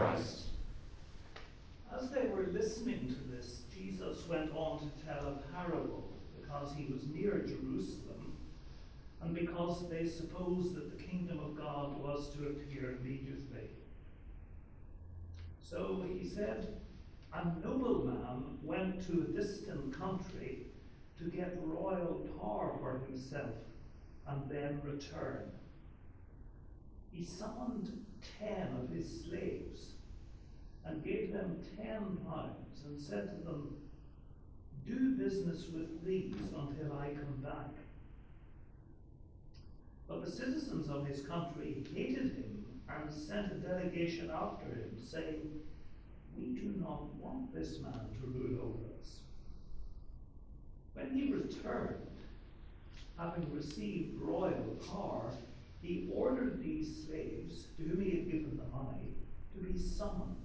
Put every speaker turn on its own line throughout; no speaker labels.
Christ.
As they were listening to this, Jesus went on to tell a parable because he was near Jerusalem and because they supposed that the kingdom of God was to appear immediately. So he said, A nobleman went to a distant country to get royal power for himself and then return. He summoned ten of his slaves and gave them ten pounds and said to them, Do business with these until I come back. But the citizens of his country hated him and sent a delegation after him, saying, We do not want this man to rule over us. When he returned, having received royal power, he ordered these slaves, to whom he had given the money, to be summoned,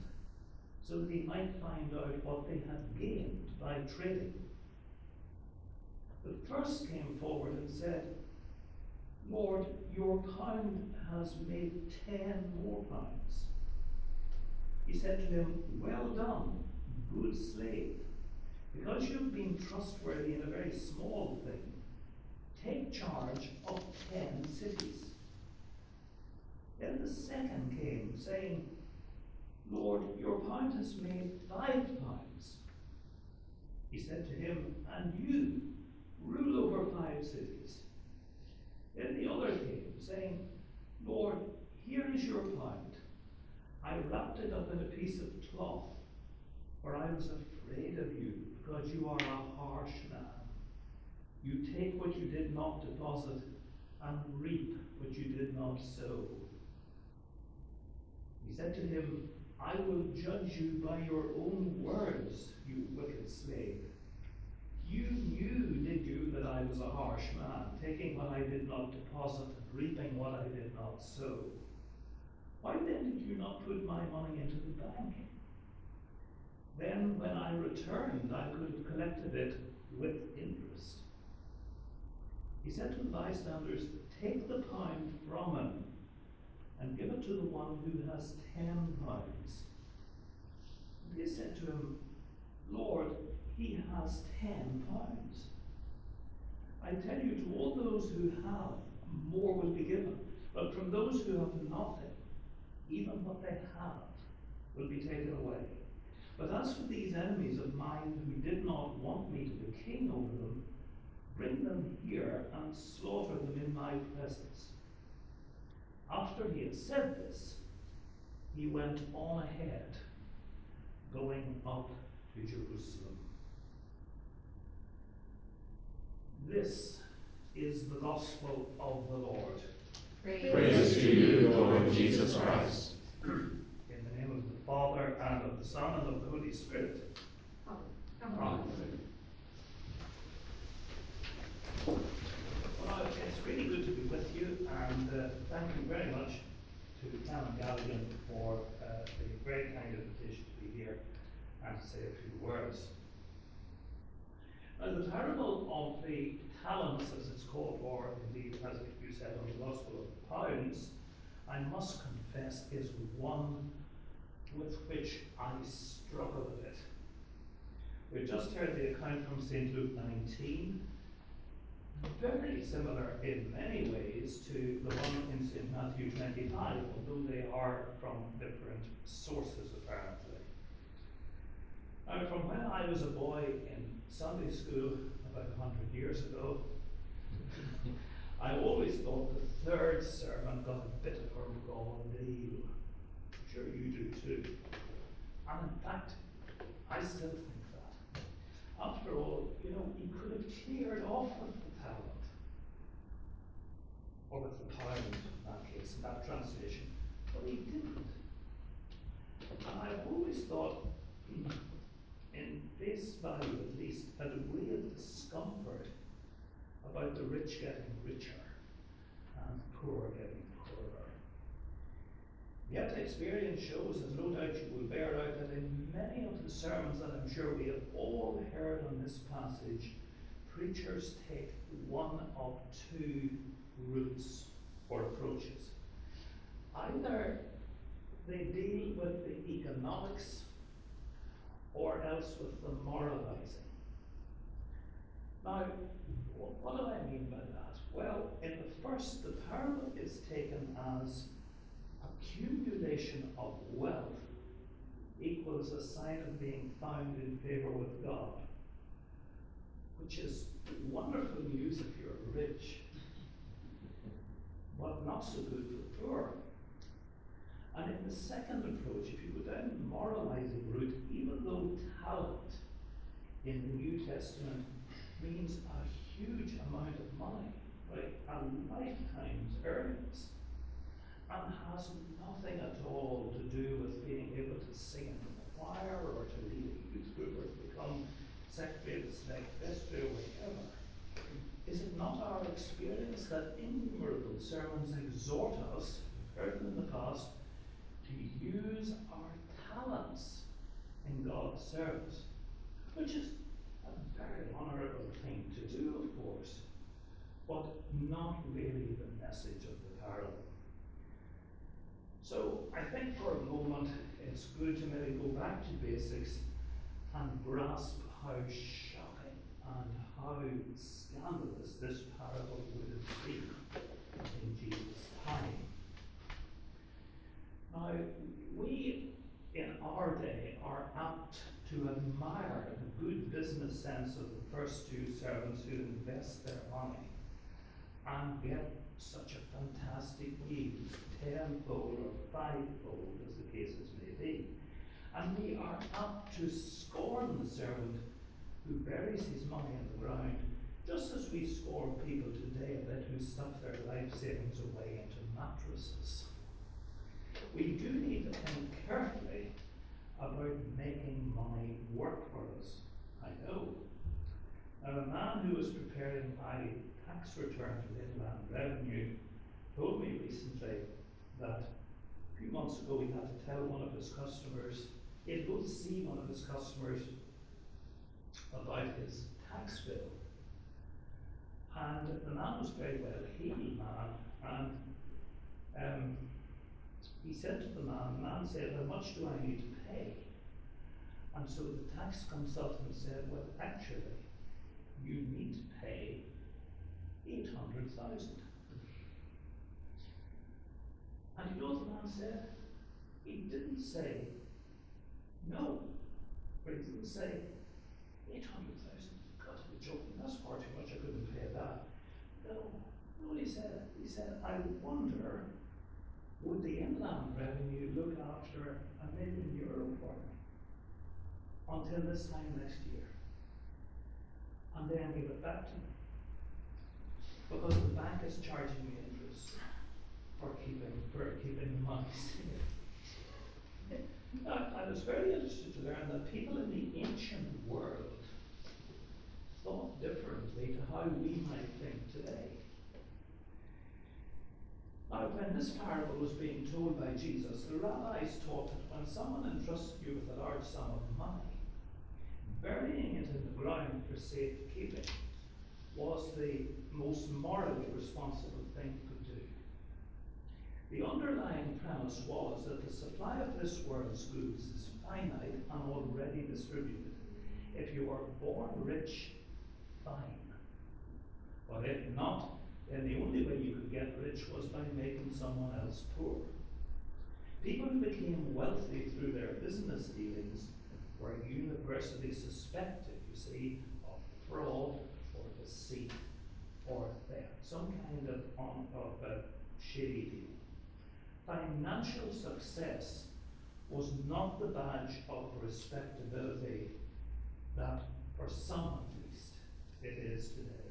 so that he might find out what they had gained by trading. The first came forward and said, Lord, your pound has made ten more pounds. He said to him, Well done, good slave. Because you've been trustworthy in a very small thing, take charge of ten cities. The second came, saying, Lord, your pound has made five pounds. He said to him, And you rule over five cities. Then the other came, saying, Lord, here is your pound. I wrapped it up in a piece of cloth, for I was afraid of you, because you are a harsh man. You take what you did not deposit and reap what you did not sow. He said to him, I will judge you by your own words, you wicked slave. You knew, did you, that I was a harsh man, taking what I did not deposit and reaping what I did not sow. Why then did you not put my money into the bank? Then, when I returned, I could have collected it with interest. He said to the bystanders, Take the pound from him and give it to the one who has ten pounds. And they said to him, Lord, he has ten pounds. I tell you, to all those who have, more will be given. But from those who have nothing, even what they have will be taken away. But as for these enemies of mine who did not want me to be king over them, bring them here and slaughter them in my presence. After he had said this, he went on ahead, going up to Jerusalem. This is the gospel of the Lord.
Praise,
Praise to you, Lord Jesus Christ.
In the name of the Father, and of the Son, and of the Holy Spirit. Amen. Well, it's really good to be with you, and uh, thank you very much to Canon Galligan for uh, the very kind invitation to be here and to say a few words. Now, the parable of the talents, as it's called, or indeed, as you said, on the Gospel of Pounds, I must confess, is one with which I struggle a bit. We've just heard the account from St. Luke 19, very similar in many ways to the one in St. Matthew 25, although they are from different sources apparently. Now, from when I was a boy in Sunday school about 100 years ago, I always thought the third sermon got a bit of a raw deal. I'm sure you do too. And in fact, I still think that. After all, you know, he could have cleared off with the talent. Or with the pound in that translation. But he didn't. And I've always thought, hmm, in face value at least, had a real discomfort about the rich getting richer and the poor getting poorer. Yet the experience shows, as no doubt you will bear out, that in many of the sermons that I'm sure we have all heard on this passage, preachers take one of two routes or approaches. Either they deal with the economics or else with the moralizing. Now, what do I mean by that? Well, in the first, the term is taken as accumulation of wealth equals a sign of being found in favor with God, which is wonderful news if you're rich, but not so good for poor. And in the second approach, if you go down the moralizing route, even though talent in the New Testament means a huge amount of money, right? A lifetime's earnings, and has nothing at all to do with being able to sing in the choir or to lead a youth group or to become secretary of the select vestry or whatever. Is it not our experience that innumerable sermons exhort us, heard in the past, to use our talents in God's service, which is a very honourable thing to do, of course, but not really the message of the parable. So I think for a moment it's good to maybe go back to basics and grasp how shocking and how scandalous this parable would have been in Jesus' time. Now, we in our day are apt to admire the good business sense of the first two servants who invest their money and get such a fantastic yield, tenfold or fivefold, as the cases may be. And we are apt to scorn the servant who buries his money in the ground, just as we scorn people today a bit who stuff their life savings away into mattresses we do need to think carefully about making money work for us. I know. Now, a man who was preparing my tax return for Inland Revenue told me recently that a few months ago he had to tell one of his customers, he had to see one of his customers about his tax bill. And the man was very well heeled man, and um, he said to the man, the man said, How much do I need to pay? And so the tax consultant said, Well, actually, you need to pay 800,000. And you know the man said? He didn't say no, but he didn't say 800,000. God, you're joking, that's far too much, I couldn't pay that. No, no, he said, he said, I wonder would the inland revenue look after a million euro for me until this time next year? And then give it back to me. Because the bank is charging me interest for keeping for keeping the money. I, I was very interested to learn that people in the ancient world thought differently to how we might think today. Now, when this parable was being told by Jesus, the rabbis taught that when someone entrusted you with a large sum of money, burying it in the ground for safekeeping was the most morally responsible thing you could do. The underlying premise was that the supply of this world's goods is finite and already distributed. If you are born rich, fine. But if not, then the only way you could get rich was by making someone else poor. People who became wealthy through their business dealings were universally suspected, you see, of fraud or deceit or theft, some kind of, on, of uh, a shady deal. Financial success was not the badge of respectability that, for some at least, it is today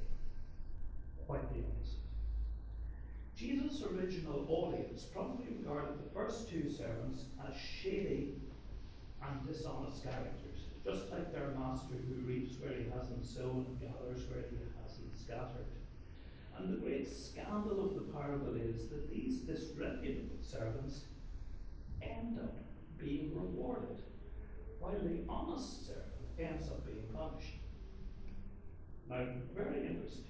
Original audience probably regarded the first two servants as shady and dishonest characters, just like their master who reaps where he hasn't sown and gathers where he hasn't scattered. And the great scandal of the parable is that these disreputable servants end up being rewarded, while the honest servant ends up being punished. Now, very interesting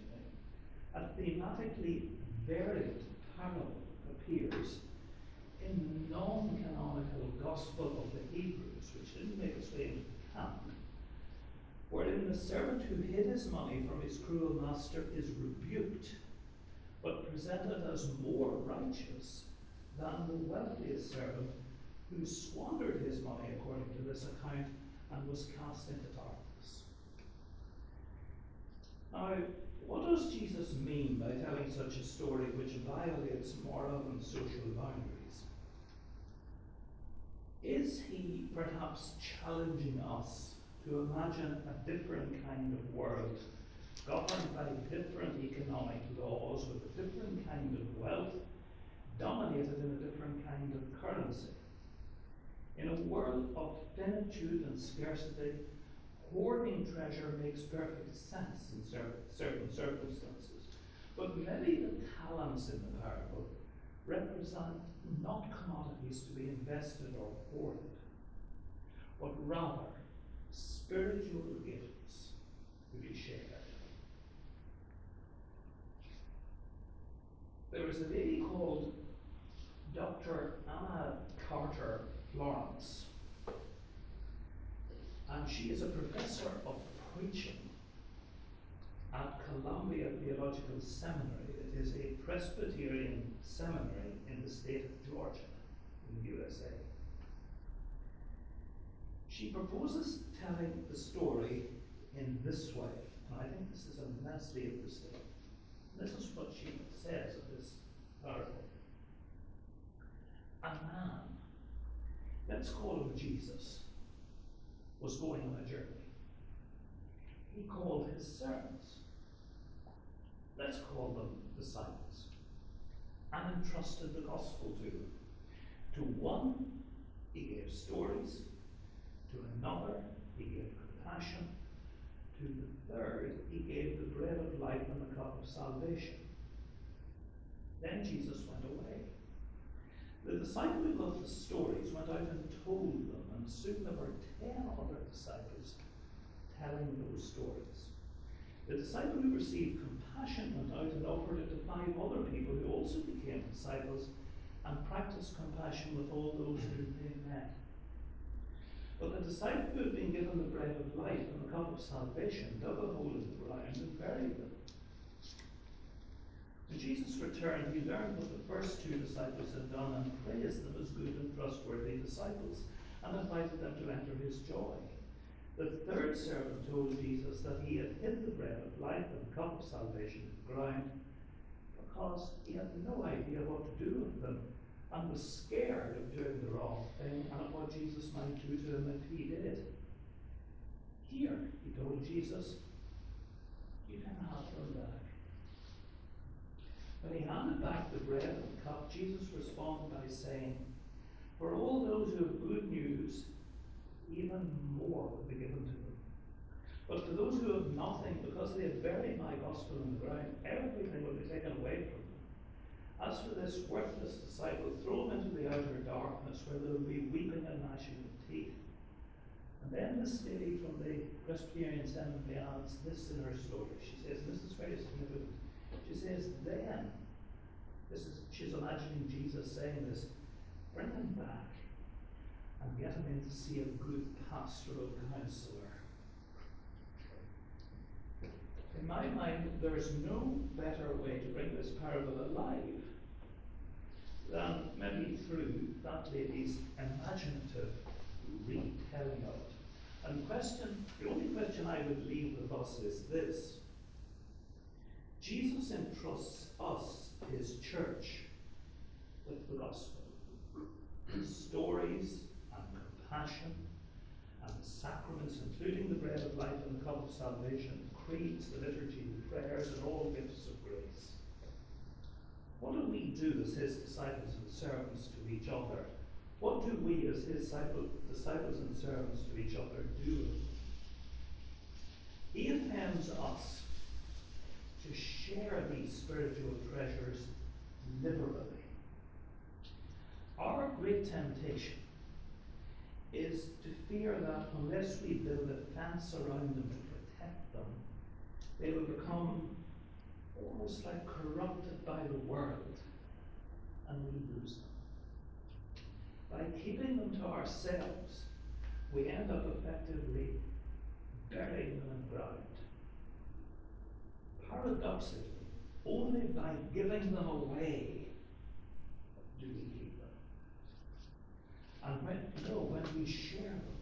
a thematically variant appears in the non-canonical Gospel of the Hebrews, which didn't make its way into the canon, wherein the servant who hid his money from his cruel master is rebuked, but presented as more righteous than the wealthiest servant who squandered his money according to this account and was cast into darkness. Now, what does Jesus mean by telling such a story which violates moral and social boundaries? Is he perhaps challenging us to imagine a different kind of world governed by different economic laws with a different kind of wealth dominated in a different kind of currency? In a world of finitude and scarcity, hoarding treasure makes perfect sense in certain circumstances. But maybe the talents in the parable represent not commodities to be invested or hoarded, but rather spiritual gifts to be shared. There was a lady called Dr. Anna Carter Florence and she is a professor of preaching at Columbia Theological Seminary. It is a Presbyterian seminary in the state of Georgia, in the USA. She proposes telling the story in this way, and I think this is immensely interesting. This is what she says of this parable. A man, let's call him Jesus was going on a journey. He called his servants, let's call them disciples, and entrusted the gospel to them. To one, he gave stories, to another, he gave compassion, to the third, he gave the bread of life and the cup of salvation. Then Jesus went away. The disciple who loved the stories went out and told them, and soon there were ten other disciples telling those stories. The disciple who received compassion went out and offered it to five other people who also became disciples and practiced compassion with all those whom they met. But the disciple who had been given the bread of life and the cup of salvation dug a hole in the ground and buried them. When Jesus returned, he learned what the first two disciples had done and praised them as good and trustworthy disciples and invited them to enter his joy. The third servant told Jesus that he had hid the bread of life and the cup of salvation in the ground because he had no idea what to do with them and was scared of doing the wrong thing and of what Jesus might do to him if he did. Here, he told Jesus, you can have them back. When he handed back the bread and the cup, Jesus responded by saying, For all those who have good news, even more will be given to them. But for those who have nothing, because they have buried my gospel in the ground, everything will be taken away from them. As for this worthless disciple, throw him into the outer darkness where there will be weeping and gnashing of teeth. And then this lady from the Presbyterian Seminary adds this in her story. She says, and this is very significant. She says, then, this is, she's imagining Jesus saying this, bring him back and get him in to see a good pastoral counselor. In my mind, there's no better way to bring this parable alive than maybe through that lady's imaginative retelling of it. And question, the only question I would leave with us is this. Jesus entrusts us, his church, with the gospel. Stories and compassion and the sacraments, including the bread of life and the cup of salvation, the creeds, the liturgy, the prayers, and all gifts of grace. What do we do as his disciples and servants to each other? What do we as his disciples and servants to each other do? He intends us to share these spiritual treasures liberally. Our great temptation is to fear that unless we build a fence around them to protect them, they will become almost like corrupted by the world and we lose them. by keeping them to ourselves, we end up effectively burying them in the ground. Paradoxically, only by giving them away do we. And when, no, when we share them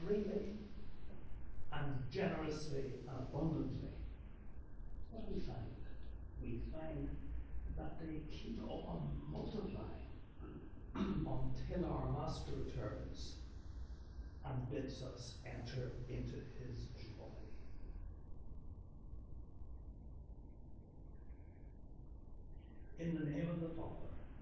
freely and generously and abundantly, what do we find? We find that they keep on multiplying until our Master returns and bids us enter into his joy. In the name of the Father,